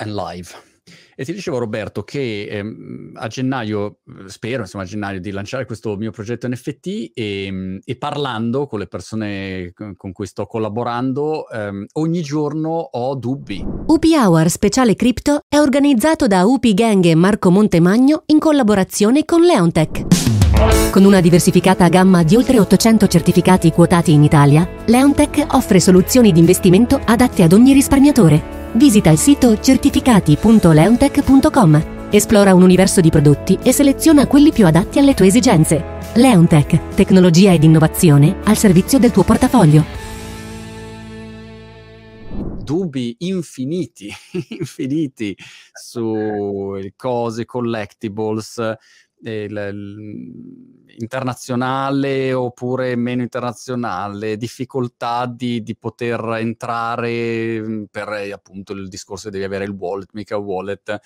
and live. E ti dicevo Roberto che ehm, a gennaio, spero insomma a gennaio di lanciare questo mio progetto NFT e, ehm, e parlando con le persone con cui sto collaborando, ehm, ogni giorno ho dubbi. UP Hour Speciale Crypto è organizzato da UP Gang e Marco Montemagno in collaborazione con Leontech. Con una diversificata gamma di oltre 800 certificati quotati in Italia, Leontech offre soluzioni di investimento adatte ad ogni risparmiatore Visita il sito certificati.leontech.com, esplora un universo di prodotti e seleziona quelli più adatti alle tue esigenze. Leontech, tecnologia ed innovazione al servizio del tuo portafoglio. Dubbi infiniti, infiniti su cose, collectibles, il, internazionale oppure meno internazionale, difficoltà di, di, poter entrare mm, per appunto il discorso devi avere il wallet, mica wallet.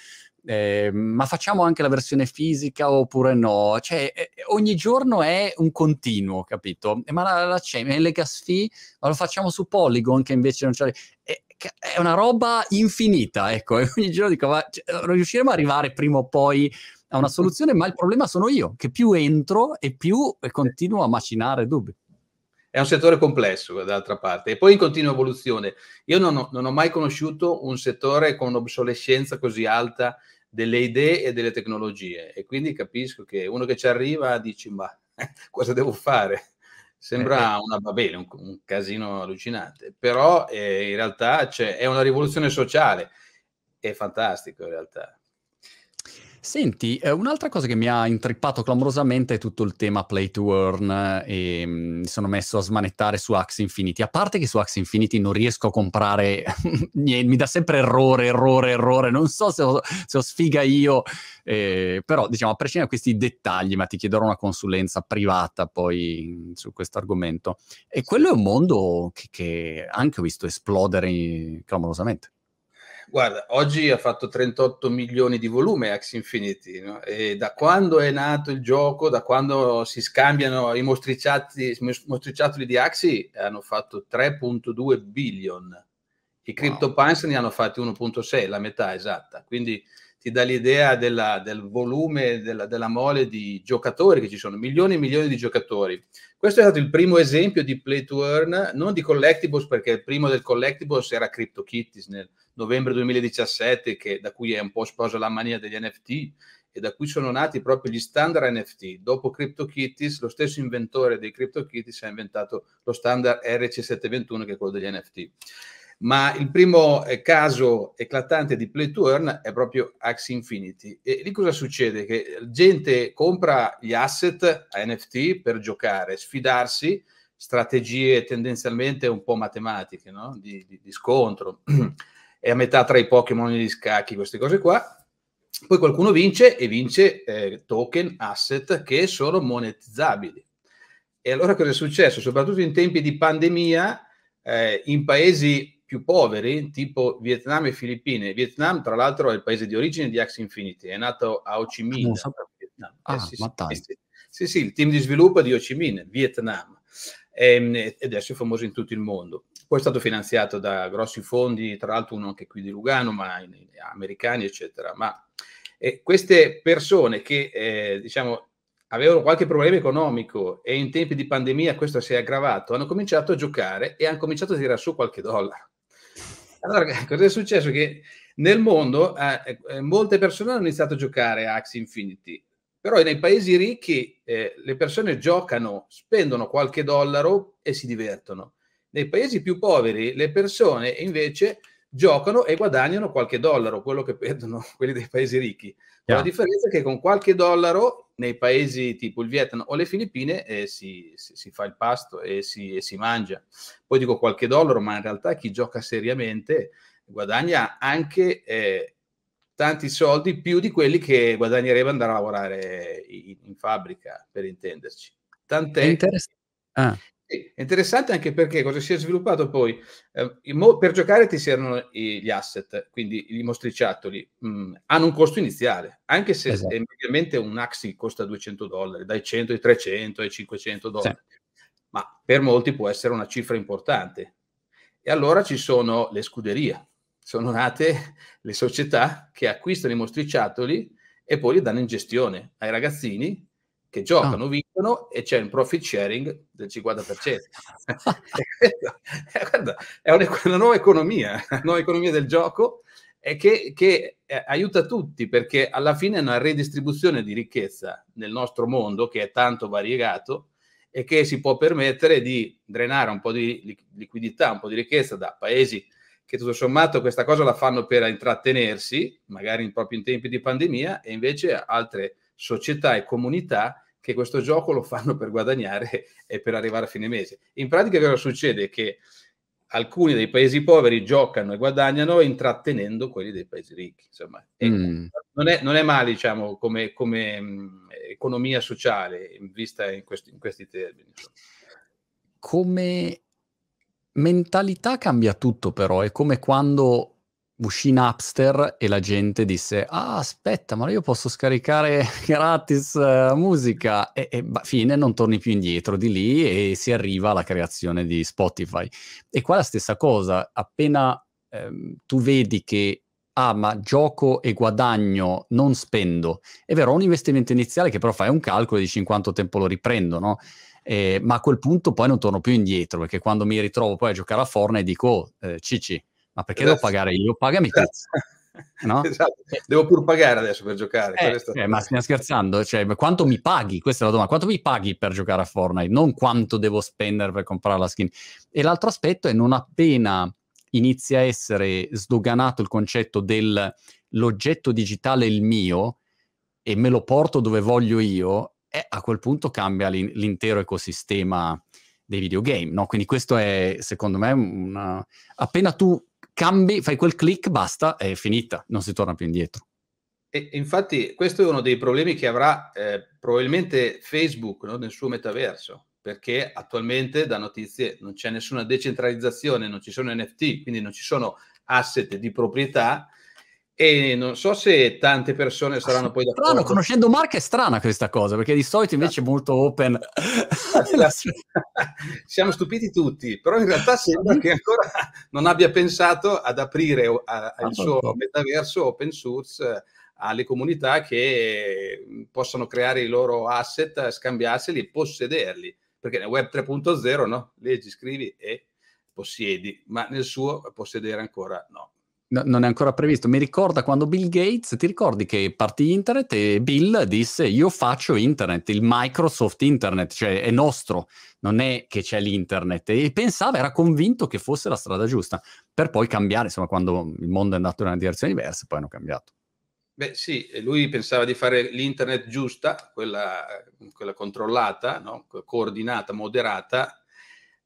Eh, ma facciamo anche la versione fisica oppure no? Cioè, eh, ogni giorno è un continuo, capito? Ma la, la c'è, le gas fee, ma lo facciamo su Polygon che invece non c'è. È, è una roba infinita, ecco. E ogni giorno dico, ma cioè, riusciremo ad arrivare prima o poi a una soluzione, ma il problema sono io, che più entro e più continuo a macinare dubbi. È un settore complesso, d'altra parte, e poi in continua evoluzione. Io non ho, non ho mai conosciuto un settore con un'obsolescenza così alta delle idee e delle tecnologie, e quindi capisco che uno che ci arriva dice, ma cosa devo fare? Sembra eh, una, va bene, un, un casino allucinante, però eh, in realtà è una rivoluzione sociale, è fantastico in realtà. Senti, eh, un'altra cosa che mi ha intrippato clamorosamente è tutto il tema play to earn eh, e mm, mi sono messo a smanettare su Axie Infinity. A parte che su Axie Infinity non riesco a comprare niente, mi dà sempre errore, errore, errore. Non so se ho, se ho sfiga io, eh, però diciamo a prescindere da questi dettagli, ma ti chiederò una consulenza privata poi su questo argomento. E quello è un mondo che, che anche ho visto esplodere clamorosamente. Guarda, oggi ha fatto 38 milioni di volume Axie Infinity, no? e da quando è nato il gioco, da quando si scambiano i mostriciattoli di Axie, hanno fatto 3.2 billion. I CryptoPunks wow. ne hanno fatti 1.6, la metà esatta. Quindi ti dà l'idea della, del volume, della, della, mole di giocatori che ci sono, milioni e milioni di giocatori. Questo è stato il primo esempio di play to earn, non di collectibles, perché il primo del collectibles era CryptoKitties nel novembre 2017, che, da cui è un po' sposa la mania degli NFT e da cui sono nati proprio gli standard NFT. Dopo CryptoKitties, lo stesso inventore dei CryptoKitties ha inventato lo standard RC721, che è quello degli NFT ma il primo eh, caso eclatante di play to earn è proprio Axie Infinity. E lì cosa succede? Che gente compra gli asset a NFT per giocare, sfidarsi, strategie tendenzialmente un po' matematiche, no? di, di, di, scontro, è a metà tra i Pokémon e gli scacchi, queste cose qua. Poi qualcuno vince e vince eh, token, asset che sono monetizzabili. E allora cosa è successo? Soprattutto in tempi di pandemia, eh, in paesi più poveri, tipo Vietnam e Filippine. Vietnam, tra l'altro, è il paese di origine di Axie Infinity, è nato a Ho Chi Minh. So. Ah, eh, sì, sì, sì, sì, il team di sviluppo di Ho Chi Minh, Vietnam, ehm, e, adesso è famoso in tutto il mondo. Poi è stato finanziato da grossi fondi, tra l'altro uno anche qui di Lugano, ma in, in, americani, eccetera. Ma eh, queste persone che, eh, diciamo, avevano qualche problema economico e in tempi di pandemia questo si è aggravato, hanno cominciato a giocare e hanno cominciato a tirare su qualche dollaro. Allora, cosa è successo? Che nel mondo eh, eh, molte persone hanno iniziato a giocare a Axie Infinity, però nei paesi ricchi eh, le persone giocano, spendono qualche dollaro e si divertono. Nei paesi più poveri le persone invece giocano e guadagnano qualche dollaro, quello che perdono quelli dei paesi ricchi. Yeah. La differenza è che con qualche dollaro nei paesi tipo il Vietnam o le Filippine eh, si, si, si, fa il pasto e si, e si, mangia. Poi dico qualche dollaro, ma in realtà chi gioca seriamente guadagna anche eh, tanti soldi più di quelli che guadagnerebbe andare a lavorare in, in fabbrica, per intenderci. Tant'è. È interessante. È interessante anche perché cosa si è sviluppato poi? Eh, mo- per giocare ti servono i- gli asset, quindi i mostriciattoli, mh, mm, hanno un costo iniziale, anche se esatto. mediamente un Axi costa 200 dollari, dai 100 ai 300 ai 500 dollari, sì. ma per molti può essere una cifra importante. E allora ci sono le scuderie. sono nate le società che acquistano i mostriciattoli e poi li danno in gestione ai ragazzini che giocano, ah. vincono e c'è un profit sharing del 50%. Guarda, è una, una, nuova economia, una nuova economia del gioco e che, che eh, aiuta tutti perché alla fine è una redistribuzione di ricchezza nel nostro mondo che è tanto variegato e che si può permettere di drenare un po' di liquidità, un po' di ricchezza da paesi che tutto sommato questa cosa la fanno per intrattenersi, magari proprio in tempi di pandemia, e invece altre società e comunità che questo gioco lo fanno per guadagnare e per arrivare a fine mese. In pratica cosa succede? Che alcuni dei paesi poveri giocano e guadagnano intrattenendo quelli dei paesi ricchi. Insomma, mm. non, è, non, è, male, diciamo, come, come mh, mm, economia sociale vista in questi, in questi termini. Insomma. Come mentalità cambia tutto però, è come quando uscì Napster e la gente disse ah aspetta ma io posso scaricare gratis uh, musica. E, e fine non torni più indietro di lì e si arriva alla creazione di Spotify. E qua la stessa cosa appena ehm, tu vedi che ah ma gioco e guadagno non spendo. È vero un investimento iniziale che però fai un calcolo e dici in quanto tempo lo riprendo no? Eh, ma a quel punto poi non torno più indietro perché quando mi ritrovo poi a giocare a Fortnite dico oh, eh, Cici ma perché esatto. devo pagare io? Pagami cazzo. No? Esatto. Devo pur pagare adesso per giocare. Eh, eh, ma stiamo scherzando? Cioè, quanto mi paghi? Questa è la domanda. Quanto mi paghi per giocare a Fortnite? Non quanto devo spendere per comprare la skin. E l'altro aspetto è non appena inizia a essere sdoganato il concetto dell'oggetto digitale il mio e me lo porto dove voglio io, eh, a quel punto cambia l'intero ecosistema dei videogame. No? Quindi questo è, secondo me, una... appena tu cambi, fai quel click, basta, è finita, non si torna più indietro. E infatti questo è uno dei problemi che avrà eh, probabilmente Facebook no, nel suo metaverso, perché attualmente da notizie non c'è nessuna decentralizzazione, non ci sono NFT, quindi non ci sono asset di proprietà e non so se tante persone saranno poi d'accordo. Strano, conoscendo Mark è strana questa cosa, perché di solito invece è molto open. Siamo stupiti tutti, però in realtà sembra che ancora non abbia pensato ad aprire a, a il suo metaverso open source alle comunità che possono creare i loro asset, scambiarseli e possederli. Perché nel web 3.0, no? Leggi, scrivi e possiedi, ma nel suo possedere ancora no. No, non è ancora previsto. Mi ricorda quando Bill Gates, ti ricordi che partì internet e Bill disse io faccio internet, il Microsoft Internet, cioè è nostro, non è che c'è l'internet. E pensava, era convinto che fosse la strada giusta, per poi cambiare, insomma, quando il mondo è andato in una direzione diversa, poi hanno cambiato. Beh sì, lui pensava di fare l'internet giusta, quella, quella controllata, no? coordinata, moderata,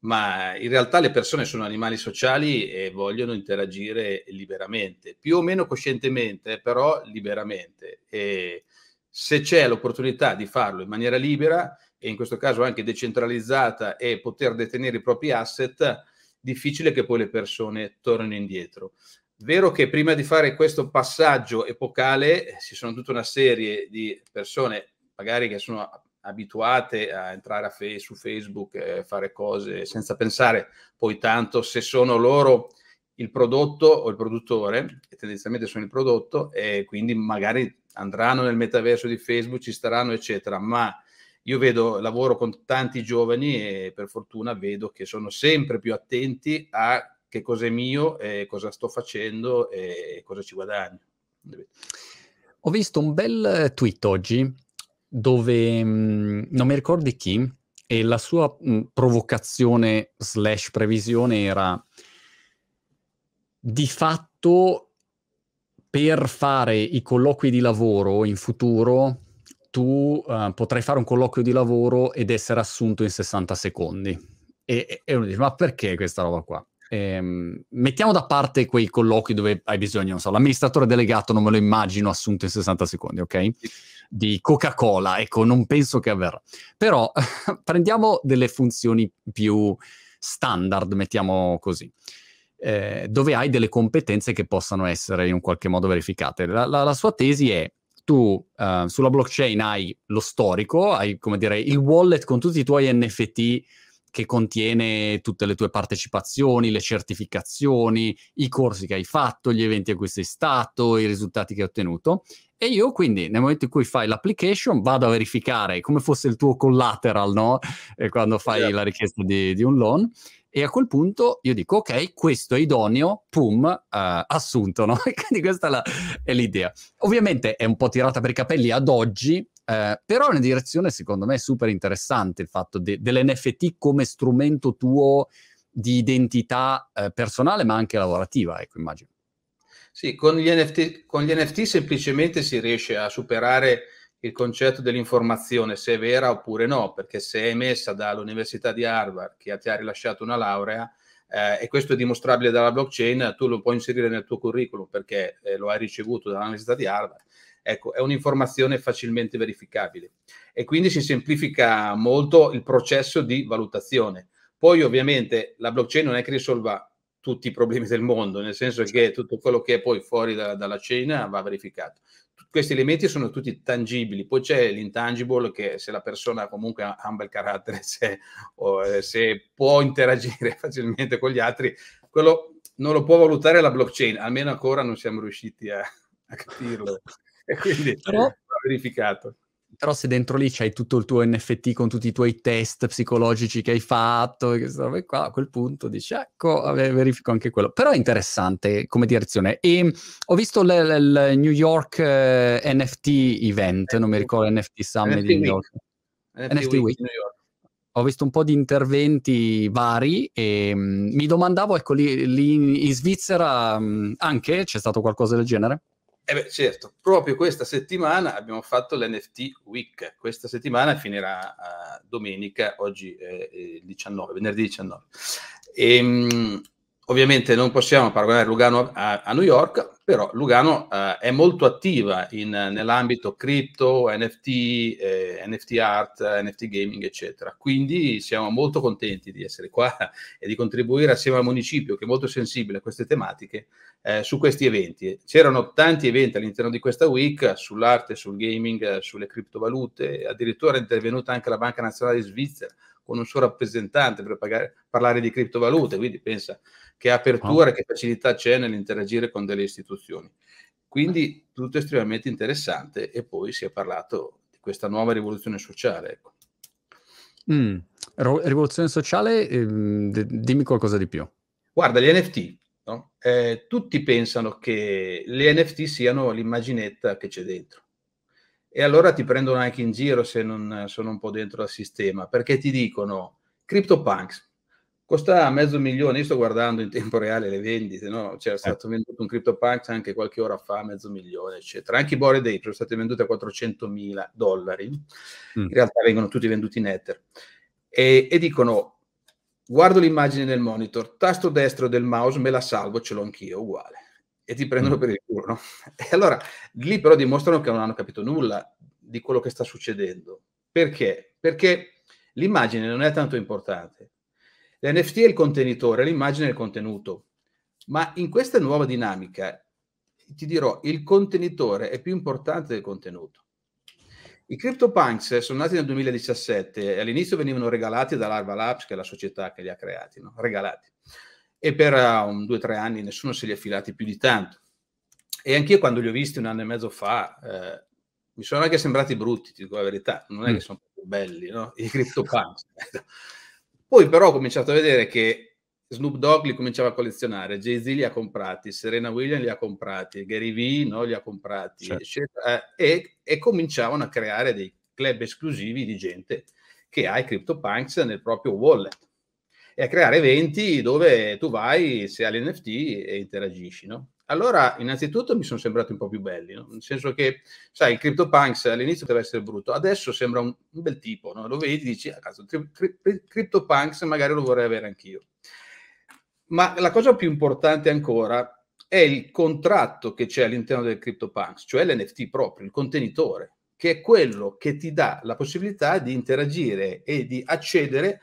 ma in realtà le persone sono animali sociali e vogliono interagire liberamente, più o meno coscientemente, però liberamente. E se c'è l'opportunità di farlo in maniera libera e in questo caso anche decentralizzata e poter detenere i propri asset, difficile che poi le persone tornino indietro. Vero che prima di fare questo passaggio epocale ci sono tutta una serie di persone magari che sono abituate a entrare a fe- su Facebook e fare cose senza pensare poi tanto se sono loro il prodotto o il produttore, che tendenzialmente sono il prodotto, e quindi magari andranno nel metaverso di Facebook, ci staranno, eccetera. Ma io vedo, lavoro con tanti giovani e per fortuna vedo che sono sempre più attenti a che cosa è mio, e cosa sto facendo e cosa ci guadagno. Ho visto un bel tweet oggi dove mh, mhmm, non mi ricordi chi, e la sua mh, mhmm, provocazione slash previsione era di fatto per fare i colloqui di lavoro in futuro tu uh, potrai fare un colloquio di lavoro ed essere assunto in 60 secondi. E, e uno dice, ma perché questa roba qua? Ehm, mettiamo da parte quei colloqui dove hai bisogno, non so, l'amministratore delegato non me lo immagino assunto in 60 secondi, ok? Di Coca-Cola, ecco, non penso che avverrà. Però prendiamo delle funzioni più standard, mettiamo così. Eh, dove hai delle competenze che possano essere in un qualche modo verificate. La, la, la sua tesi è tu uh, sulla blockchain hai lo storico, hai come dire il wallet con tutti i tuoi NFT che contiene tutte le tue partecipazioni, le certificazioni, i corsi che hai fatto, gli eventi a cui sei stato, i risultati che hai ottenuto. E io quindi nel momento in cui fai l'application vado a verificare come fosse il tuo collateral, no? E quando fai yeah. la richiesta di, di un loan e a quel punto io dico ok, questo è idoneo, pum, uh, assunto, no? quindi questa è, la, è, l'idea. Ovviamente è un po' tirata per i capelli ad oggi, eh, però è una direzione secondo me super interessante il fatto de- dell'NFT come strumento tuo di identità eh, personale ma anche lavorativa, ecco immagino. Sì, con gli, NFT, con gli NFT semplicemente si riesce a superare il concetto dell'informazione, se è vera oppure no, perché se è emessa dall'Università di Harvard che ti ha rilasciato una laurea eh, e questo è dimostrabile dalla blockchain, tu lo puoi inserire nel tuo curriculum perché eh, lo hai ricevuto dall'Università di Harvard. Ecco, è un'informazione facilmente verificabile e quindi si semplifica molto il processo di valutazione. Poi ovviamente la blockchain non è che risolva tutti i problemi del mondo, nel senso che tutto quello che è poi fuori da, dalla chain va verificato questi elementi sono tutti tangibili, poi c'è l'intangible che se la persona comunque ha un bel carattere, se, o, eh, se può interagire facilmente con gli altri, quello non lo può valutare la blockchain, almeno ancora non siamo riusciti a, a capirlo. E quindi Però... verificato. Però se dentro lì c'hai tutto il tuo NFT con tutti i tuoi test psicologici che hai fatto, e robe qua, a quel punto dici, ecco, verifico anche quello. Però è interessante come direzione. E ho visto il New York eh, NFT event, non mi ricordo, NFT Summit NFT di New York. NFT, NFT Week. Week. New York. Ho visto un po' di interventi vari e um, mi domandavo, ecco, lì, lì in Svizzera um, anche c'è stato qualcosa del genere? Eh beh, certo, proprio questa settimana abbiamo fatto l'NFT Week. Questa settimana finirà uh, domenica, oggi è, il 19, venerdì 19. E, um, ovviamente non possiamo paragonare Lugano a, a New York, però Lugano uh, è molto attiva in, nell'ambito cripto, NFT, eh, NFT art, NFT gaming, eccetera. Quindi siamo molto contenti di essere qua e di contribuire assieme al municipio, che è molto sensibile a queste tematiche, eh, su questi eventi. C'erano tanti eventi all'interno di questa week sull'arte, sul gaming, sulle criptovalute, addirittura è intervenuta anche la Banca Nazionale di Svizzera con un suo rappresentante per pagare, parlare di criptovalute, quindi pensa che apertura, oh. che facilità c'è nell'interagire con delle istituzioni. Quindi tutto estremamente interessante e poi si è parlato di questa nuova rivoluzione sociale. Ecco. Mm. Rivoluzione sociale, ehm, dimmi qualcosa di più. Guarda, gli NFT, no? eh, tutti pensano che le NFT siano l'immaginetta che c'è dentro. E allora ti prendono anche in giro se non sono un po' dentro al sistema, perché ti dicono CryptoPunks costa mezzo milione. Io sto guardando in tempo reale le vendite, no? C'era eh. stato venduto un CryptoPunks anche qualche ora fa, mezzo milione, eccetera. Anche i Bored Ape sono stati venduti a 400 mila dollari. Mm. In realtà vengono tutti venduti in Ether. E, e dicono guardo l'immagine nel monitor, tasto destro del mouse, me la salvo, ce l'ho anch'io, uguale. E ti prendono mm. per il culo, no? E allora lì però dimostrano che non hanno capito nulla di quello che sta succedendo. Perché? Perché l'immagine non è tanto importante. L'NFT è il contenitore, l'immagine è il contenuto. Ma in questa nuova dinamica, ti dirò, il contenitore è più importante del contenuto. I CryptoPunks sono nati nel 2017 e all'inizio venivano regalati dall'Arva Labs, che è la società che li ha creati, no? regalati. E per uh, un due o tre anni nessuno se li ha filati più di tanto. E anch'io quando li ho visti un anno e mezzo fa, eh, mi sono anche sembrati brutti, ti dico la verità, non è mm. che sono belli, no? I CryptoPunks. Poi però ho cominciato a vedere che Snoop Dogg li cominciava a collezionare, Jay-Z li ha comprati, Serena Williams li ha comprati, Gary Vee no, li ha comprati, certo. eh, e, e, cominciavano a creare dei club esclusivi di gente che ha i CryptoPunks nel proprio wallet e a creare eventi dove tu vai, se hai l'NFT e interagisci, no? Allora, innanzitutto mi sono sembrati un po' più belli, no? nel senso che, sai, il CryptoPunks all'inizio deve essere brutto, adesso sembra un, un bel tipo, no? lo vedi dici, ah, cazzo, tri- tri- CryptoPunks magari lo vorrei avere anch'io. Ma la cosa più importante ancora è il contratto che c'è all'interno del CryptoPunks, cioè l'NFT proprio, il contenitore, che è quello che ti dà la possibilità di interagire e di accedere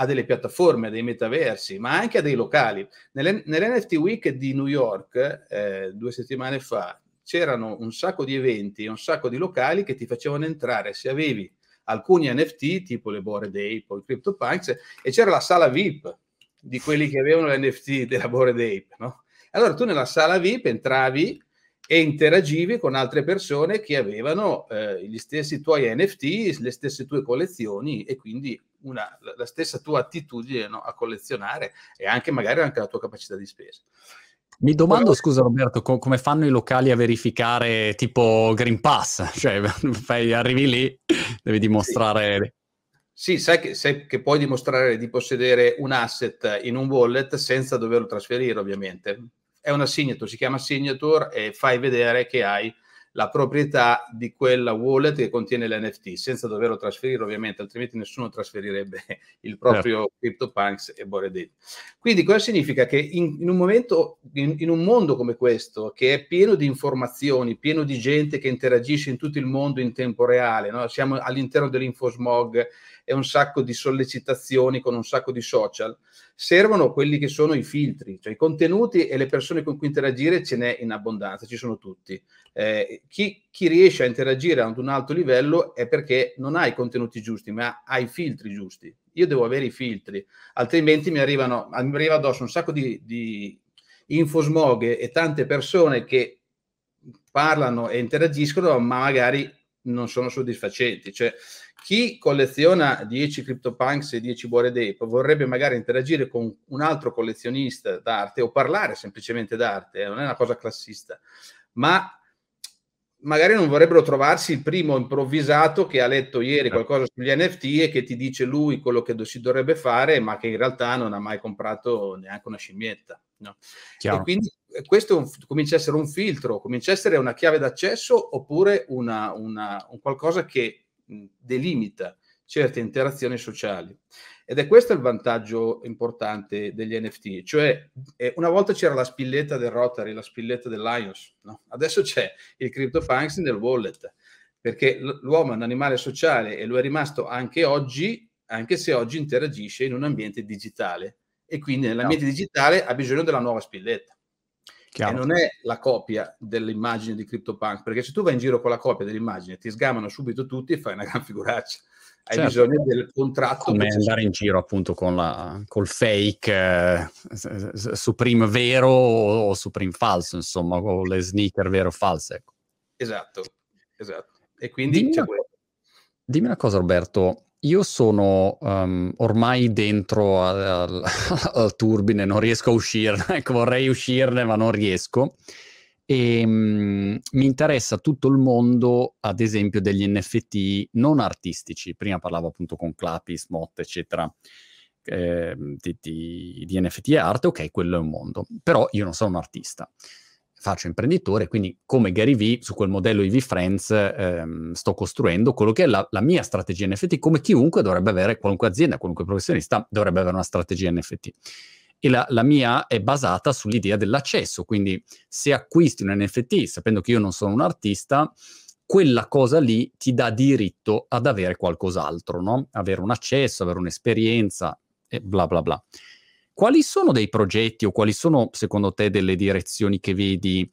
a delle piattaforme, a dei metaversi, ma anche a dei locali. Nell'NFT Week di New York, eh, due settimane fa, c'erano un sacco di eventi, un sacco di locali che ti facevano entrare se avevi alcuni NFT, tipo le Bored Ape o i CryptoPunks, e c'era la sala VIP di quelli che avevano l'NFT della Bored Ape, no? Allora tu nella sala VIP entravi e interagivi con altre persone che avevano eh, gli stessi tuoi NFT, le stesse tue collezioni e quindi una, la stessa tua attitudine no, a collezionare e anche magari anche la tua capacità di spesa. Mi domando, scusa Roberto, co- come fanno i locali a verificare tipo Green Pass? Cioè, fai, arrivi lì, devi dimostrare... Sì. sì sai, che, sai, che, puoi dimostrare di possedere un asset in un wallet senza doverlo trasferire, ovviamente. È una signature, si chiama signature e fai vedere che hai la proprietà di quella wallet che contiene l'NFT senza doverlo trasferire ovviamente, altrimenti nessuno trasferirebbe il proprio certo. CryptoPunks e Bored Ape. Quindi cosa significa? Che in, in un momento, in, in, un mondo come questo, che è pieno di informazioni, pieno di gente che interagisce in tutto il mondo in tempo reale, no? siamo all'interno dell'infosmog e un sacco di sollecitazioni con un sacco di social, servono quelli che sono i filtri, cioè i contenuti e le persone con cui interagire ce n'è in abbondanza, ci sono tutti. Eh, chi, chi, riesce a interagire ad un alto livello è perché non ha i contenuti giusti, ma ha i filtri giusti. Io devo avere i filtri, altrimenti mi, arrivano, mi arriva addosso un sacco di, di infosmog e tante persone che parlano e interagiscono, ma magari non sono soddisfacenti. Cioè, chi colleziona 10 CryptoPunks e 10 Bored Ape vorrebbe magari interagire con un altro collezionista d'arte o parlare semplicemente d'arte, eh, non è una cosa classista, ma magari non vorrebbero trovarsi il primo improvvisato che ha letto ieri certo. qualcosa sugli NFT e che ti dice lui quello che si dovrebbe fare, ma che in realtà non ha mai comprato neanche una scimmietta. No? E quindi eh, questo un, comincia a essere un filtro, comincia a essere una chiave d'accesso oppure una, una, un qualcosa che delimita certe interazioni sociali. Ed è questo il vantaggio importante degli NFT, cioè eh, una volta c'era la spilletta del Rotary, la spilletta del Lions, no? adesso c'è il CryptoPunks nel wallet, perché l'uomo è un animale sociale e lo è rimasto anche oggi, anche se oggi interagisce in un ambiente digitale e quindi nell'ambiente no. digitale ha bisogno della nuova spilletta. Chiaro. E non è la copia dell'immagine di CryptoPunk, perché se tu vai in giro con la copia dell'immagine, ti sgamano subito tutti e fai una gran figuraccia. Hai certo. bisogno del contratto. Come andare in giro appunto con la, col fake eh, Supreme vero o, o Supreme falso, insomma, o le sneaker vero o false. Ecco. Esatto, esatto. E quindi dimmi, una, dimmi una cosa Roberto, io sono um, ormai dentro al, al, turbine, non riesco a uscirne, ecco, vorrei uscirne ma non riesco. E um, mi interessa tutto il mondo, ad esempio, degli NFT non artistici. Prima parlavo appunto con Clapis, Mott, eccetera, eh, di, di, di NFT arte, ok, quello è un mondo. Però io non sono un artista faccio imprenditore, quindi come Gary Vee, su quel modello EV Friends, ehm, sto costruendo quello che è la, la, mia strategia NFT, come chiunque dovrebbe avere, qualunque azienda, qualunque professionista dovrebbe avere una strategia NFT. E la, la mia è basata sull'idea dell'accesso, quindi se acquisti un NFT, sapendo che io non sono un artista, quella cosa lì ti dà diritto ad avere qualcos'altro, no? Avere un accesso, avere un'esperienza e bla bla bla. Quali sono dei progetti o quali sono secondo te delle direzioni che vedi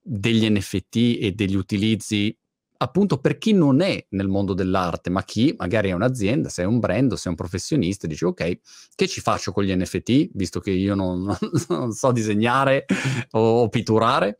degli NFT e degli utilizzi appunto per chi non è nel mondo dell'arte, ma chi magari è un'azienda, se è un brand, se è un professionista, dice ok, che ci faccio con gli NFT, visto che io non, non so disegnare o, pitturare?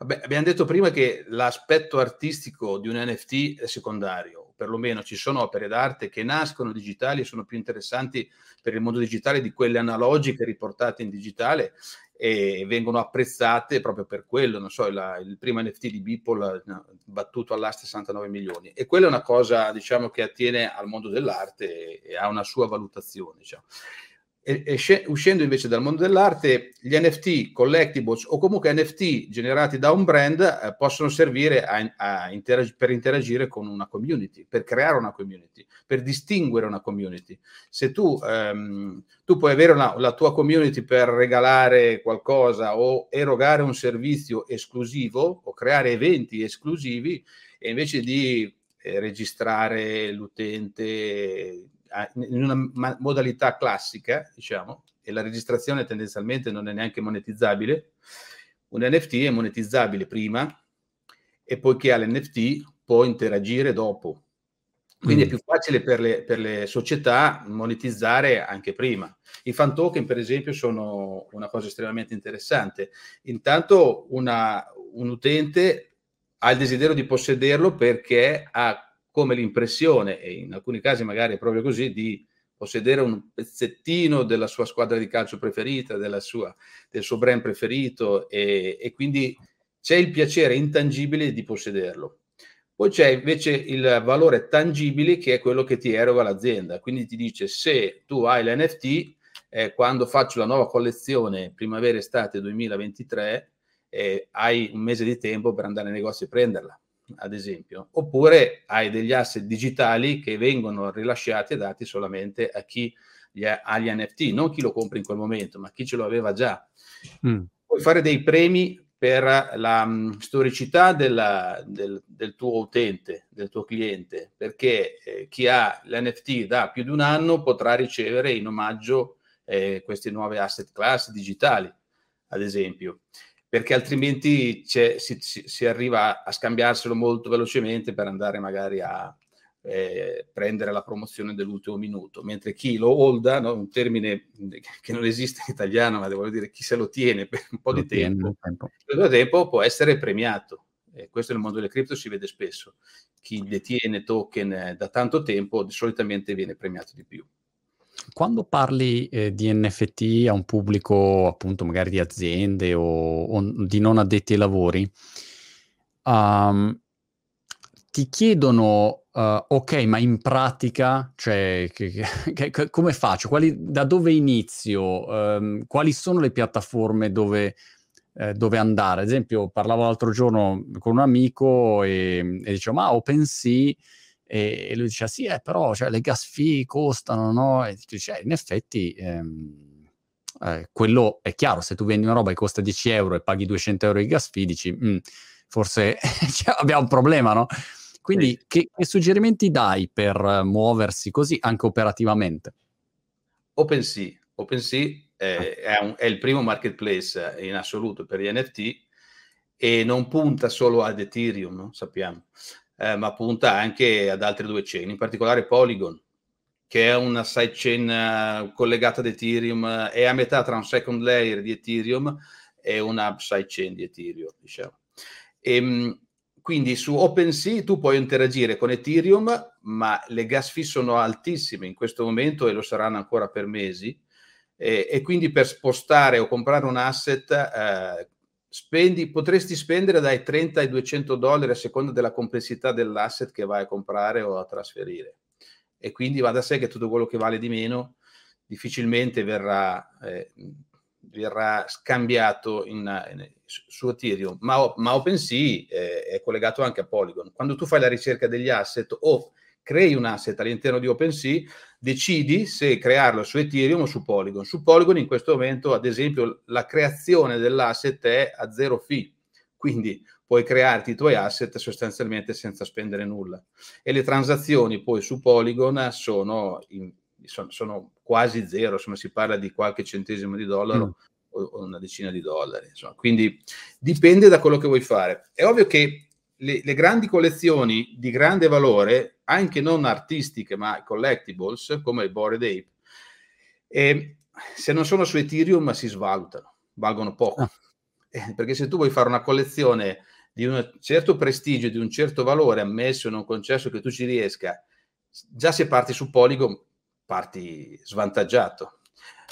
Vabbè, abbiamo detto prima che l'aspetto artistico di un NFT è secondario, perlomeno ci sono opere d'arte che nascono digitali e sono più interessanti per il mondo digitale di quelle analogiche riportate in digitale e vengono apprezzate proprio per quello. Non so, la, il primo NFT di Beeple battuto all'asta 69 milioni. E quella è una cosa, diciamo, che attiene al mondo dell'arte e, e ha una sua valutazione. Diciamo e, e uscendo invece dal mondo dell'arte, gli NFT, collectibles o comunque NFT generati da un brand eh, possono servire a, a interag- per interagire con una community, per creare una community, per distinguere una community. Se tu, ehm, tu puoi avere una, la tua community per regalare qualcosa o erogare un servizio esclusivo o creare eventi esclusivi e invece di eh, registrare l'utente in una modalità classica, diciamo, e la registrazione tendenzialmente non è neanche monetizzabile, un NFT è monetizzabile prima e poiché ha l'NFT può interagire dopo. Quindi mm. è più facile per le, per le, società monetizzare anche prima. I fan token, per esempio, sono una cosa estremamente interessante. Intanto una, un utente ha il desiderio di possederlo perché ha come l'impressione, e in alcuni casi magari è proprio così, di possedere un pezzettino della sua squadra di calcio preferita, sua, del suo brand preferito e, e quindi c'è il piacere intangibile di possederlo. Poi c'è invece il valore tangibile che è quello che ti eroga l'azienda. Quindi ti dice se tu hai l'NFT, eh, quando faccio la nuova collezione primavera-estate 2023, eh, hai un mese di tempo per andare nei negozi e prenderla, ad esempio. Oppure hai degli asset digitali che vengono rilasciati e dati solamente a chi ha gli NFT, non chi lo compra in quel momento, ma chi ce lo aveva già. Mm. Puoi fare dei premi per la um, storicità della, del, del, tuo utente, del tuo cliente, perché eh, chi ha l'NFT da più di un anno potrà ricevere in omaggio eh, queste nuove asset class digitali, ad esempio, perché altrimenti si, si, arriva a scambiarselo molto velocemente per andare magari a, eh, prendere la promozione dell'ultimo minuto, mentre chi lo holda, no? un termine che non esiste in italiano, ma devo dire chi se lo tiene per un po' lo di tempo, tempo. Tempo può essere premiato. E questo nel mondo delle cripto si vede spesso. Chi detiene token da tanto tempo solitamente viene premiato di più. Quando parli eh, di NFT a un pubblico appunto magari di aziende o, o di non addetti ai lavori, um, ti chiedono, uh, ok, ma in pratica, cioè, che, che, che, come faccio? Quali, da dove inizio? Um, quali sono le piattaforme dove, eh, dove, andare? Ad esempio, parlavo l'altro giorno con un amico e, e dicevo, ma OpenSea, e, lui diceva, sì, eh, però cioè, le gas fee costano, no? E dice, eh, in effetti... Ehm, eh, quello è chiaro, se tu vendi una roba che costa 10 euro e paghi 200 euro di gas fee, dici, mm, forse cioè, abbiamo un problema, no? Quindi sì. che, che, suggerimenti dai per muoversi così anche operativamente? OpenSea. OpenSea è, è, un, è, il primo marketplace in assoluto per gli NFT e non punta solo ad Ethereum, no? sappiamo, eh, ma punta anche ad altre due chain, in particolare Polygon, che è una sidechain uh, collegata ad Ethereum, è a metà tra un second layer di Ethereum e una sidechain di Ethereum, diciamo. E, ehm, quindi su OpenSea tu puoi interagire con Ethereum, ma le gas fee sono altissime in questo momento e lo saranno ancora per mesi. E, e quindi per spostare o comprare un asset eh, spendi, potresti spendere dai 30 ai 200 dollari a seconda della complessità dell'asset che vai a comprare o a trasferire. E quindi va da sé che tutto quello che vale di meno difficilmente verrà eh, verrà scambiato in, in, su Ethereum, ma, ma OpenSea eh, è collegato anche a Polygon. Quando tu fai la ricerca degli asset o crei un asset all'interno di OpenSea, decidi se crearlo su Ethereum o su Polygon. Su Polygon in questo momento, ad esempio, la creazione dell'asset è a zero fee, quindi puoi crearti i tuoi asset sostanzialmente senza spendere nulla. E le transazioni poi su Polygon sono in, sono, sono quasi zero, insomma si parla di qualche centesimo di dollaro mm. o, o, una decina di dollari. Insomma. Quindi dipende da quello che vuoi fare. È ovvio che le, le, grandi collezioni di grande valore, anche non artistiche ma collectibles, come il Bored Ape, eh, se non sono su Ethereum si svalutano, valgono poco. Ah. Eh, perché se tu vuoi fare una collezione di un certo prestigio, di un certo valore, ammesso e non concesso che tu ci riesca, già se parti su Polygon parti svantaggiato.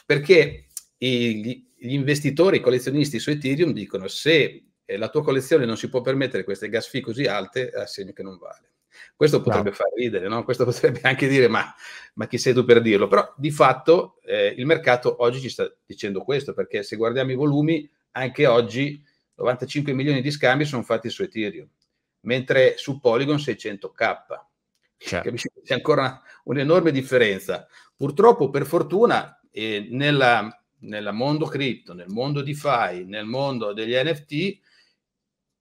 Perché i, gli investitori, i collezionisti su Ethereum dicono se eh, la tua collezione non si può permettere queste gas fee così alte, è segno che non vale. Questo potrebbe no. far ridere, no? Questo potrebbe anche dire, ma, ma, chi sei tu per dirlo? Però di fatto eh, il mercato oggi ci sta dicendo questo, perché se guardiamo i volumi, anche oggi 95 milioni di scambi sono fatti su Ethereum, mentre su Polygon 600k. Certo. C'è ancora un'enorme differenza. Purtroppo, per fortuna, eh, nel mondo cripto, nel mondo DeFi, nel mondo degli NFT,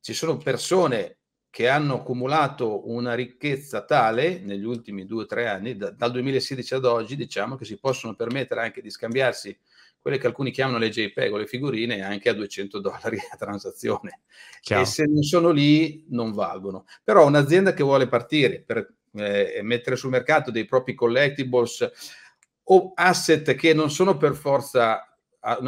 ci sono persone che hanno accumulato una ricchezza tale negli ultimi due o tre anni, da, dal 2016 ad oggi, diciamo che si possono permettere anche di scambiarsi quelle che alcuni chiamano le JPEG o le figurine anche a 200 dollari a transazione. Chiaro. E se non sono lì non valgono. Però un'azienda che vuole partire per eh, mettere sul mercato dei propri collectibles o asset che non sono per forza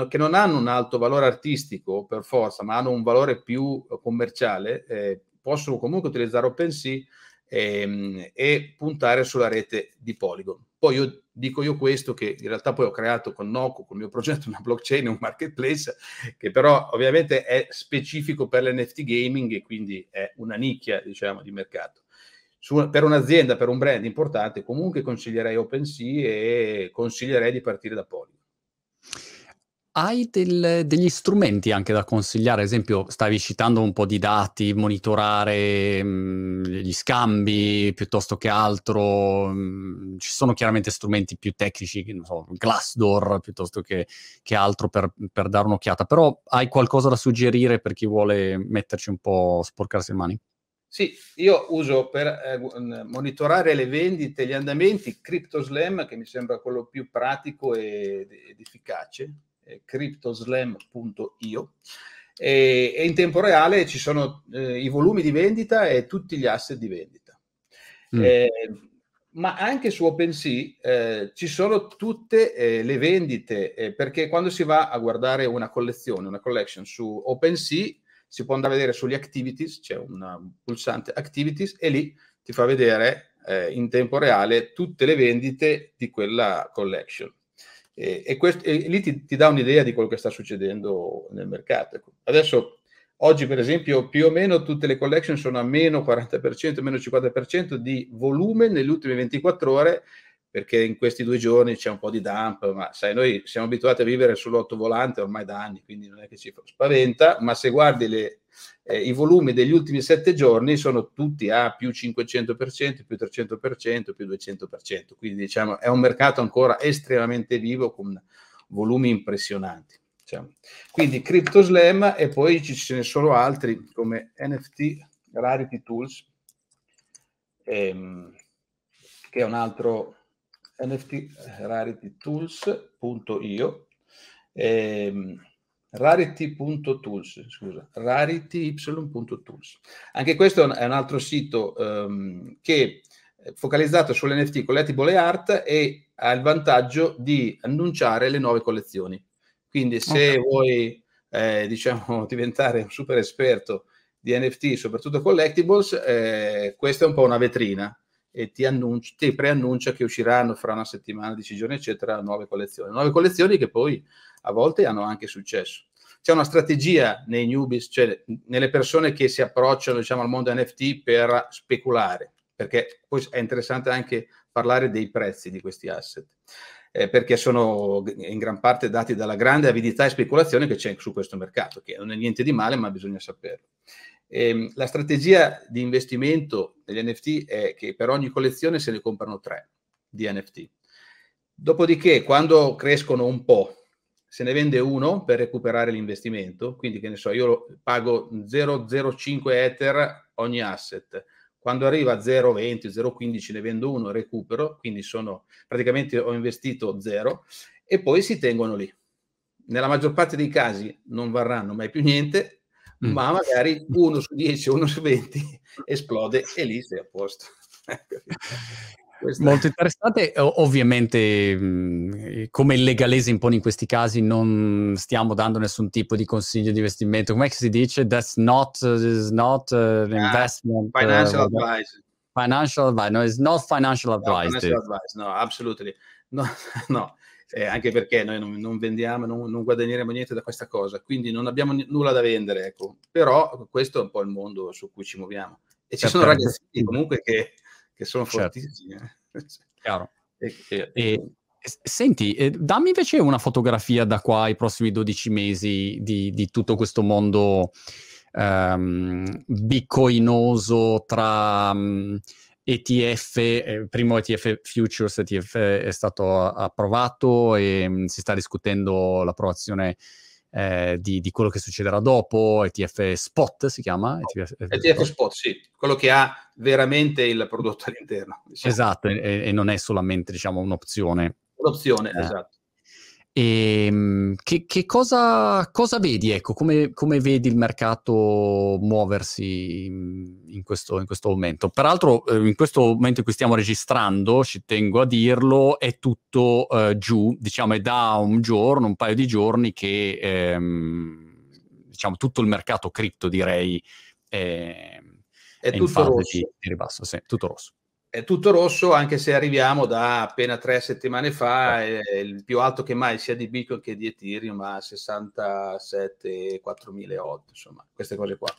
che non hanno un alto valore artistico per forza, ma hanno un valore più commerciale, eh, possono comunque utilizzare OpenSea ehm, e puntare sulla rete di Polygon. Poi io dico io questo che in realtà poi ho creato con Noco, con il mio progetto, una blockchain e un marketplace che però ovviamente è specifico per l'NFT gaming e quindi è una nicchia diciamo di mercato. Su, per un'azienda, per un brand importante, comunque consiglierei OpenSea e consiglierei di partire da Polygon. Hai del, degli strumenti anche da consigliare? Ad esempio, stavi citando un po' di dati, monitorare mh, mm, gli scambi piuttosto che altro. Mh, mm, ci sono chiaramente strumenti più tecnici, non so, Glassdoor piuttosto che, che altro per, per, dare un'occhiata. Però hai qualcosa da suggerire per chi vuole metterci un po', sporcarsi le mani? Sì, io uso per eh, monitorare le vendite, gli andamenti CryptoSlam, che mi sembra quello più pratico ed, ed efficace eh, cryptoslam.io e, e, in tempo reale ci sono eh, i volumi di vendita e tutti gli asset di vendita. Mm. Eh, ma anche su OpenSea eh, ci sono tutte eh, le vendite, eh, perché quando si va a guardare una collezione, una collection su OpenSea, si può andare a vedere sugli activities, c'è un pulsante activities e lì ti fa vedere eh, in tempo reale tutte le vendite di quella collection. E, e, quest- e lì ti, ti, dà un'idea di quello che sta succedendo nel mercato. Ecco. Adesso, oggi per esempio, più o meno tutte le collection sono a meno 40%, meno 50% di volume nelle ultime 24 ore, perché in questi due giorni c'è un po' di dump, ma sai, noi siamo abituati a vivere sull'ottovolante ormai da anni, quindi non è che ci spaventa, ma se guardi le, eh, i volumi degli ultimi sette giorni sono tutti a più 500%, più 300%, più 200%, quindi diciamo è un mercato ancora estremamente vivo con volumi impressionanti. Diciamo. Quindi CryptoSlam e poi ce ne sono altri come NFT Rarity Tools, ehm, che è un altro NFT Rarity Tools.io. Ehm, rarity.tools, scusa, rarity.tools. Anche questo è un altro sito um, che è focalizzato sull'NFT collectible art e ha il vantaggio di annunciare le nuove collezioni. Quindi se okay. vuoi eh, diciamo diventare un super esperto di NFT, soprattutto collectibles, eh, questa è un po' una vetrina e ti, annunci, ti preannuncia che usciranno fra una settimana, dieci giorni, eccetera, nuove collezioni. Nuove collezioni che poi a volte hanno anche successo. C'è una strategia nei newbies, cioè nelle persone che si approcciano diciamo, al mondo NFT per speculare, perché poi è interessante anche parlare dei prezzi di questi asset, eh, perché sono in gran parte dati dalla grande avidità e speculazione che c'è su questo mercato, che non è niente di male, ma bisogna saperlo. Eh, la strategia di investimento degli NFT è che per ogni collezione se ne comprano tre di NFT. Dopodiché, quando crescono un po', se ne vende uno per recuperare l'investimento, quindi che ne so, io pago 0,05 Ether ogni asset, quando arriva a 0,20, 0,15 ne vendo uno, recupero, quindi sono praticamente ho investito zero e poi si tengono lì. Nella maggior parte dei casi non varranno mai più niente, mm. ma magari uno su 10, uno su 20 esplode e lì sei a posto. Questo Molto interessante, ovviamente mh, come il legalese impone in questi casi non stiamo dando nessun tipo di consiglio di investimento, come si dice? That's not, uh, not uh, investment. Uh, financial uh, advice. Financial advice, no, it's not financial advice. No, financial advice. no absolutely. No, no. Eh, anche perché noi non, non vendiamo, non, non, guadagneremo niente da questa cosa, quindi non abbiamo n- nulla da vendere, ecco. Però questo è un po' il mondo su cui ci muoviamo. E ci sono ragazzini comunque che che sono certo. fortissime. Chiaro. E, e, e, senti, eh, dammi invece una fotografia da qua ai prossimi 12 mesi di, di tutto questo mondo um, bitcoinoso tra... Um, ETF, eh, primo ETF Futures ETF è stato approvato e mh, si sta discutendo l'approvazione eh, di, di, quello che succederà dopo, ETF Spot si chiama? ETF, ETF Spot, sì, quello che ha veramente il prodotto all'interno. Diciamo. Esatto, e, e, non è solamente diciamo, un'opzione. Un'opzione, eh. esatto. E, ehm, che, che cosa, cosa, vedi? Ecco, come, come, vedi il mercato muoversi in questo, in questo momento? Peraltro, eh, in questo momento in cui stiamo registrando, ci tengo a dirlo, è tutto eh, giù, diciamo, è da un giorno, un paio di giorni che ehm, diciamo, tutto il mercato cripto, direi, è, è, è tutto rosso. Di, di ribasso, sì, tutto rosso è tutto rosso, anche se arriviamo da appena tre settimane fa, è il più alto che mai sia di Bitcoin che di Ethereum a 67 4008, insomma, queste cose qua.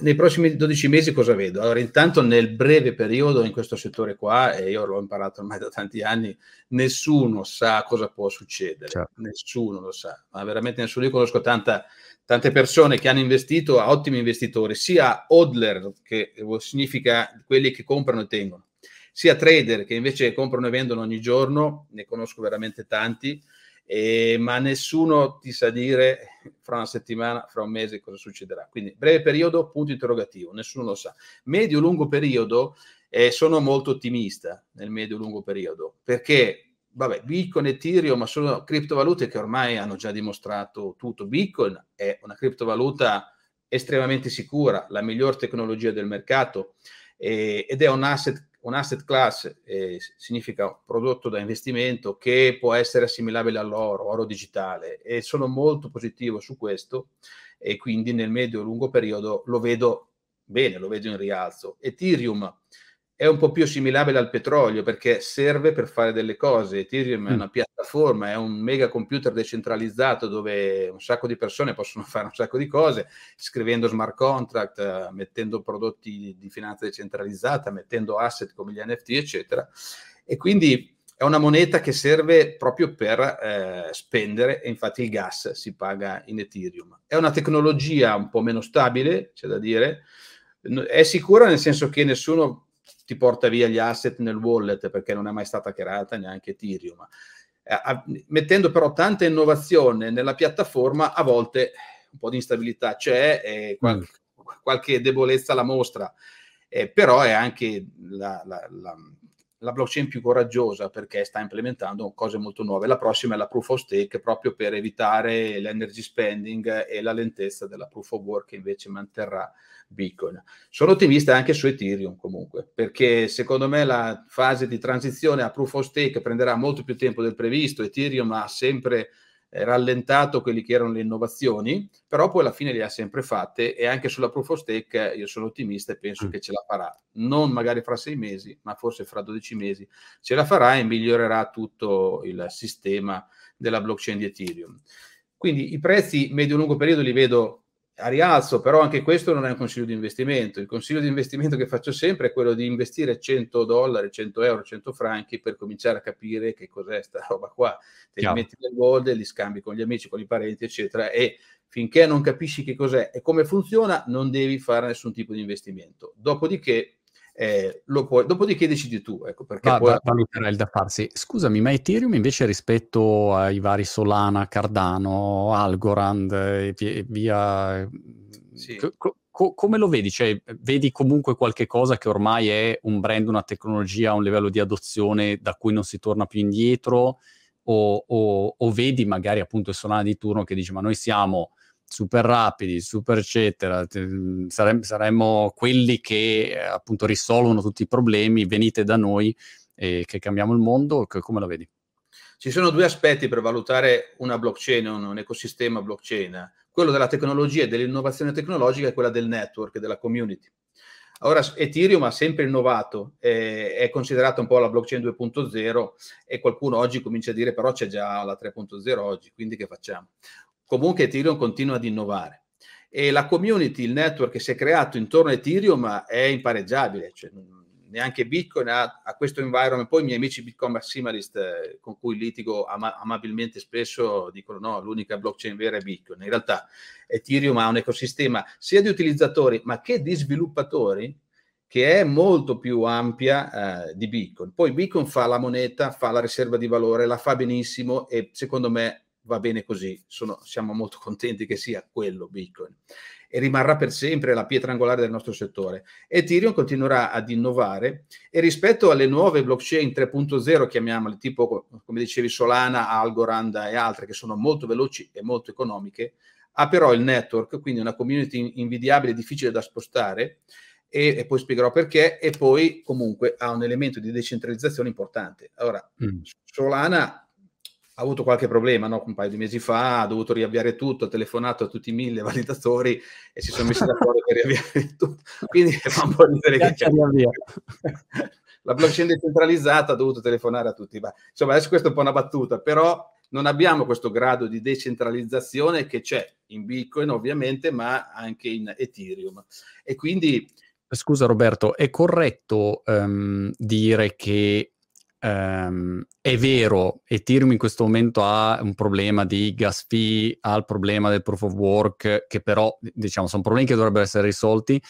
Nei prossimi 12 mesi cosa vedo? Allora, intanto nel breve periodo in questo settore qua, e io l'ho imparato ormai da tanti anni, nessuno sa cosa può succedere, certo. nessuno lo sa, ma veramente nessuno. Io conosco tanta tante persone che hanno investito a ottimi investitori, sia hodler, che significa quelli che comprano e tengono, sia trader che invece comprano e vendono ogni giorno, ne conosco veramente tanti, eh, ma nessuno ti sa dire fra una settimana, fra un mese cosa succederà. Quindi breve periodo, punto interrogativo, nessuno lo sa. Medio-lungo periodo, eh, sono molto ottimista nel medio-lungo periodo, perché vabbè, Bitcoin e Ethereum sono criptovalute che ormai hanno già dimostrato tutto. Bitcoin è una criptovaluta estremamente sicura, la miglior tecnologia del mercato eh, ed è un asset un asset class eh, significa prodotto da investimento che può essere assimilabile all'oro, oro digitale e sono molto positivo su questo e quindi nel medio e lungo periodo lo vedo bene, lo vedo in rialzo. Ethereum è un po' più assimilabile al petrolio perché serve per fare delle cose. Ethereum è mm. una piattaforma, è un mega computer decentralizzato dove un sacco di persone possono fare un sacco di cose, scrivendo smart contract, uh, mettendo prodotti di finanza decentralizzata, mettendo asset come gli NFT, eccetera. E quindi è una moneta che serve proprio per eh, spendere e infatti il gas si paga in Ethereum. È una tecnologia un po' meno stabile, c'è da dire, è sicura nel senso che nessuno ti porta via gli asset nel wallet perché non è mai stata creata neanche Ethereum. Eh, mettendo però tanta innovazione nella piattaforma, a volte un po' di instabilità c'è, e qualche, qualche debolezza la mostra, eh, però è anche la, la, la, la, blockchain più coraggiosa perché sta implementando cose molto nuove. La prossima è la proof of stake proprio per evitare l'energy spending e la lentezza della proof of work che invece manterrà Bitcoin. Sono ottimista anche su Ethereum comunque, perché secondo me la fase di transizione a proof of stake prenderà molto più tempo del previsto. Ethereum ha sempre rallentato quelli che erano le innovazioni, però poi alla fine le ha sempre fatte e anche sulla proof of stake io sono ottimista e penso mm. che ce la farà. Non magari fra sei mesi, ma forse fra 12 mesi ce la farà e migliorerà tutto il sistema della blockchain di Ethereum. Quindi i prezzi medio-lungo periodo li vedo a rialzo, però anche questo non è un consiglio di investimento. Il consiglio di investimento che faccio sempre è quello di investire 100 dollari, 100 euro, 100 franchi per cominciare a capire che cos'è sta roba qua. Te li metti nel gold, li scambi con gli amici, con i parenti, eccetera, e finché non capisci che cos'è e come funziona, non devi fare nessun tipo di investimento. Dopodiché eh, lo puoi, dopodiché decidi tu. Ecco, perché Va, poi... valuterai il da farsi. Scusami, ma Ethereum invece rispetto ai vari Solana, Cardano, Algorand e via... Sì. Co- co- come lo vedi? Cioè, vedi comunque qualche cosa che ormai è un brand, una tecnologia, un livello di adozione da cui non si torna più indietro? O, o, o vedi magari appunto il Solana di turno che dice ma noi siamo super rapidi, super eccetera, saremmo, saremmo quelli che eh, appunto risolvono tutti i problemi, venite da noi e che cambiamo il mondo, come la vedi? Ci sono due aspetti per valutare una blockchain, un, un ecosistema blockchain, quello della tecnologia e dell'innovazione tecnologica e quella del network, della community. Ora Ethereum ha sempre innovato, eh, è considerata un po' la blockchain 2.0 e qualcuno oggi comincia a dire però c'è già la 3.0 oggi, quindi che facciamo? Comunque Ethereum continua ad innovare e la community, il network che si è creato intorno a Ethereum è impareggiabile, cioè, neanche Bitcoin ha, ha, questo environment. Poi i miei amici Bitcoin maximalist eh, con cui litigo ama, amabilmente spesso dicono no, l'unica blockchain vera è Bitcoin. In realtà Ethereum ha un ecosistema sia di utilizzatori ma che di sviluppatori che è molto più ampia eh, di Bitcoin. Poi Bitcoin fa la moneta, fa la riserva di valore, la fa benissimo e secondo me va bene così, Sono, siamo molto contenti che sia quello Bitcoin. e rimarrà per sempre la pietra angolare del nostro settore. Ethereum continuerà ad innovare e rispetto alle nuove blockchain 3.0, chiamiamole tipo, come dicevi, Solana, Algorand e altre che sono molto veloci e molto economiche, ha però il network, quindi una community invidiabile difficile da spostare, e, e, poi spiegherò perché, e poi comunque ha un elemento di decentralizzazione importante. Allora, mm. Solana ha avuto qualche problema no? un paio di mesi fa, ha dovuto riavviare tutto, ha telefonato a tutti i mille validatori e si sono messi d'accordo per riavviare tutto. Quindi fa un po' ridere che la blockchain decentralizzata ha dovuto telefonare a tutti. Ma, insomma, adesso questa è un po' una battuta, però non abbiamo questo grado di decentralizzazione che c'è in Bitcoin ovviamente, ma anche in Ethereum. E quindi... Scusa Roberto, è corretto um, dire che Um, è vero, Ethereum in questo momento ha un problema di gas fee, ha il problema del proof of work, che però diciamo sono problemi che dovrebbero essere risolti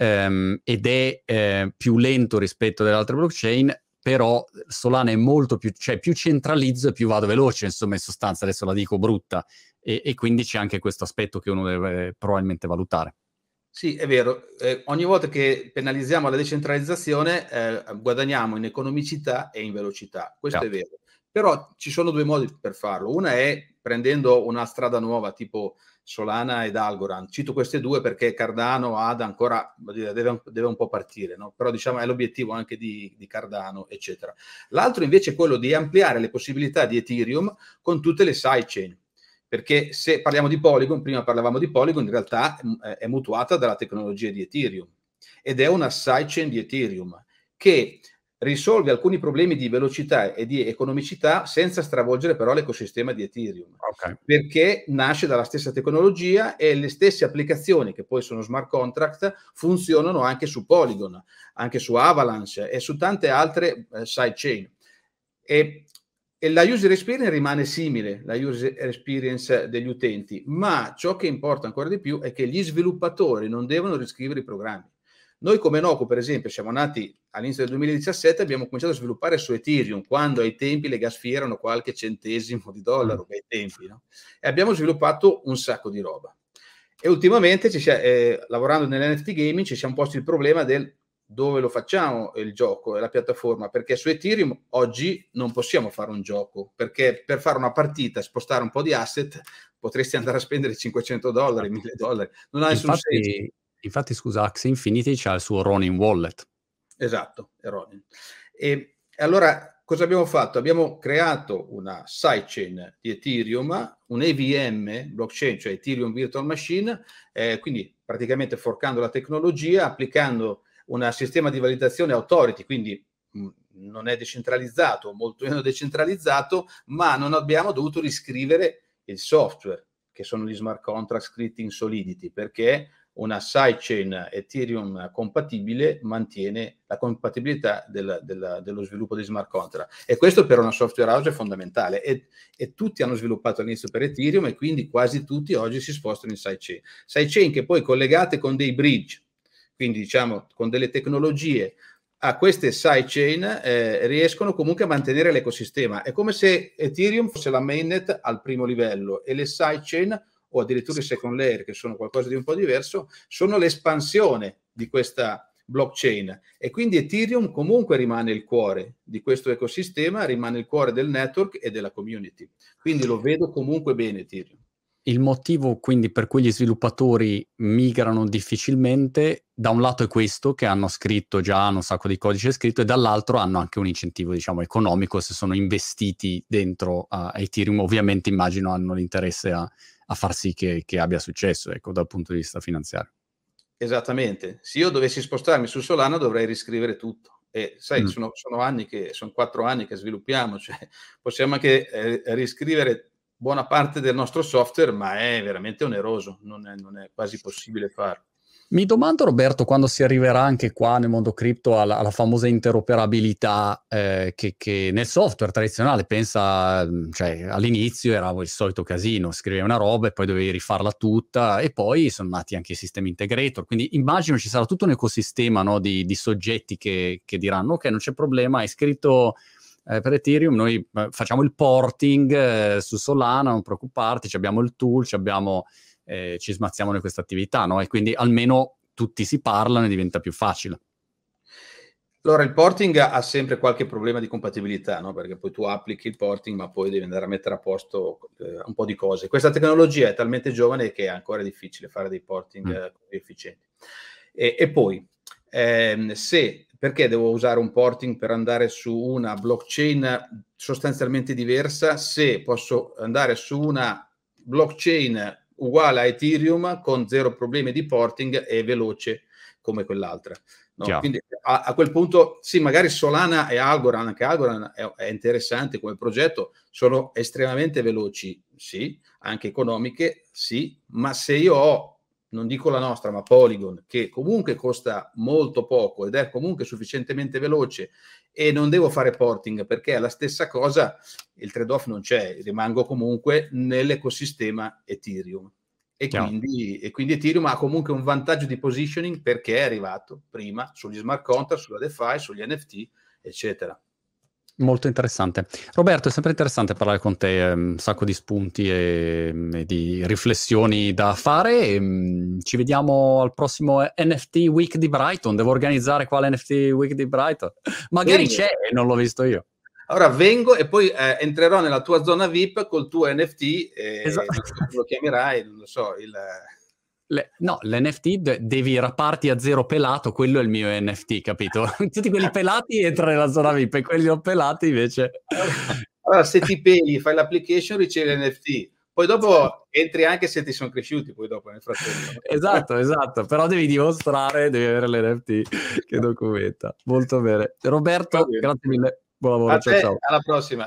um, ed è eh, più lento rispetto alle altre blockchain, però Solana è molto più, cioè più centralizzo e più vado veloce, insomma in sostanza, adesso la dico brutta, e, e quindi c'è anche questo aspetto che uno deve probabilmente valutare. Sì, è vero. Eh, ogni volta che penalizziamo la decentralizzazione eh, guadagniamo in economicità e in velocità. Questo certo. è vero. Però ci sono due modi per farlo. Una è prendendo una strada nuova tipo Solana ed Algorand. Cito queste due perché Cardano, ADA ancora deve, deve un po' partire, no? però diciamo è l'obiettivo anche di, di, Cardano, eccetera. L'altro invece è quello di ampliare le possibilità di Ethereum con tutte le sidechain perché se parliamo di Polygon, prima parlavamo di Polygon, in realtà è, è mutuata dalla tecnologia di Ethereum ed è una sidechain di Ethereum che risolve alcuni problemi di velocità e di economicità senza stravolgere però l'ecosistema di Ethereum, okay. perché nasce dalla stessa tecnologia e le stesse applicazioni che poi sono smart contract funzionano anche su Polygon, anche su Avalanche e su tante altre eh, sidechain. E e la user experience rimane simile, la user experience degli utenti, ma ciò che importa ancora di più è che gli sviluppatori non devono riscrivere i programmi. Noi come Noco, per esempio, siamo nati all'inizio del 2017, abbiamo cominciato a sviluppare su Ethereum, quando ai tempi le gas fee erano qualche centesimo di dollaro, mm. ai tempi, no? e abbiamo sviluppato un sacco di roba. E ultimamente, ci sia, eh, lavorando nell'NFT gaming, ci siamo posti il problema del dove lo facciamo il gioco e la piattaforma? Perché su Ethereum oggi non possiamo fare un gioco perché per fare una partita e spostare un po' di asset potresti andare a spendere 500 dollari 1000 dollari. Non ha nessun infatti, senso. infatti scusa Axie Infinity c'ha il suo Ronin Wallet. Esatto è Ronin. E allora cosa abbiamo fatto? Abbiamo creato una sidechain di Ethereum un EVM blockchain cioè Ethereum Virtual Machine eh, quindi praticamente forcando la tecnologia applicando un sistema di validazione authority, quindi mm, non è decentralizzato, molto meno decentralizzato, ma non abbiamo dovuto riscrivere il software, che sono gli smart contract scritti in Solidity, perché una sidechain Ethereum compatibile mantiene la compatibilità del, del, dello sviluppo di smart contract. E questo per una software house è fondamentale. E, e, tutti hanno sviluppato all'inizio per Ethereum e quindi quasi tutti oggi si spostano in sidechain. Sidechain che poi collegate con dei bridge quindi diciamo con delle tecnologie a queste sidechain eh, riescono comunque a mantenere l'ecosistema. È come se Ethereum fosse la mainnet al primo livello e le sidechain o addirittura i second layer, che sono qualcosa di un po' diverso, sono l'espansione di questa blockchain e quindi Ethereum comunque rimane il cuore di questo ecosistema, rimane il cuore del network e della community. Quindi lo vedo comunque bene Ethereum. Il motivo quindi per cui gli sviluppatori migrano difficilmente, da un lato è questo, che hanno scritto già hanno un sacco di codice scritto, e dall'altro hanno anche un incentivo, diciamo, economico se sono investiti dentro a Ethereum. Ovviamente immagino hanno l'interesse a, a far sì che, che, abbia successo, ecco, dal punto di vista finanziario. Esattamente. Se io dovessi spostarmi su Solana dovrei riscrivere tutto. E sai, mm. sono, sono, anni che, sono quattro anni che sviluppiamo, cioè possiamo anche eh, riscrivere buona parte del nostro software, ma è veramente oneroso, non è, non è quasi possibile farlo. Mi domando Roberto quando si arriverà anche qua nel mondo cripto alla, alla famosa interoperabilità eh, che, che, nel software tradizionale pensa, cioè all'inizio era il solito casino, scrivevi una roba e poi dovevi rifarla tutta e poi sono nati anche i sistemi integrator, quindi immagino ci sarà tutto un ecosistema no, di, di, soggetti che, che diranno ok non c'è problema, hai scritto eh, per Ethereum noi eh, facciamo il porting eh, su Solana, non preoccuparti, abbiamo il tool, abbiamo eh, ci smazziamo in questa attività, no? E quindi almeno tutti si parlano e diventa più facile. Allora, il porting ha sempre qualche problema di compatibilità, no? perché poi tu applichi il porting, ma poi devi andare a mettere a posto eh, un po' di cose. Questa tecnologia è talmente giovane che è ancora difficile fare dei porting mm. eh, efficienti. E, e poi, ehm, se perché devo usare un porting per andare su una blockchain sostanzialmente diversa se posso andare su una blockchain uguale a Ethereum con zero problemi di porting e veloce come quell'altra. No? Quindi a, a, quel punto, sì, magari Solana e Algorand, anche Algorand è, è, interessante come progetto, sono estremamente veloci, sì, anche economiche, sì, ma se io ho non dico la nostra, ma Polygon, che comunque costa molto poco ed è comunque sufficientemente veloce e non devo fare porting perché è la stessa cosa, il trade-off non c'è, rimango comunque nell'ecosistema Ethereum. E quindi, e quindi, Ethereum ha comunque un vantaggio di positioning perché è arrivato prima sugli smart contract, sulla DeFi, sugli NFT, eccetera. Molto interessante. Roberto, è sempre interessante parlare con te, un sacco di spunti e, e di riflessioni da fare. E, um, ci vediamo al prossimo NFT Week di Brighton. Devo organizzare qua l'NFT Week di Brighton. Magari Quindi. c'è e non l'ho visto io. Allora vengo e poi eh, entrerò nella tua zona VIP col tuo NFT, e esatto. lo chiamerai, non lo so, il le, no, l'NFT de- devi raparti a zero pelato, quello è il mio NFT, capito? Tutti quelli pelati entrano nella zona VIP e quelli non pelati invece... Allora, se ti pegli, fai l'application, ricevi l'NFT. Poi dopo entri anche se ti sono cresciuti, poi dopo nel frattempo. esatto, esatto, però devi dimostrare, devi avere l'NFT che documenta. Molto bene. Roberto, grazie mille. Buon lavoro, ciao, ciao. Alla prossima.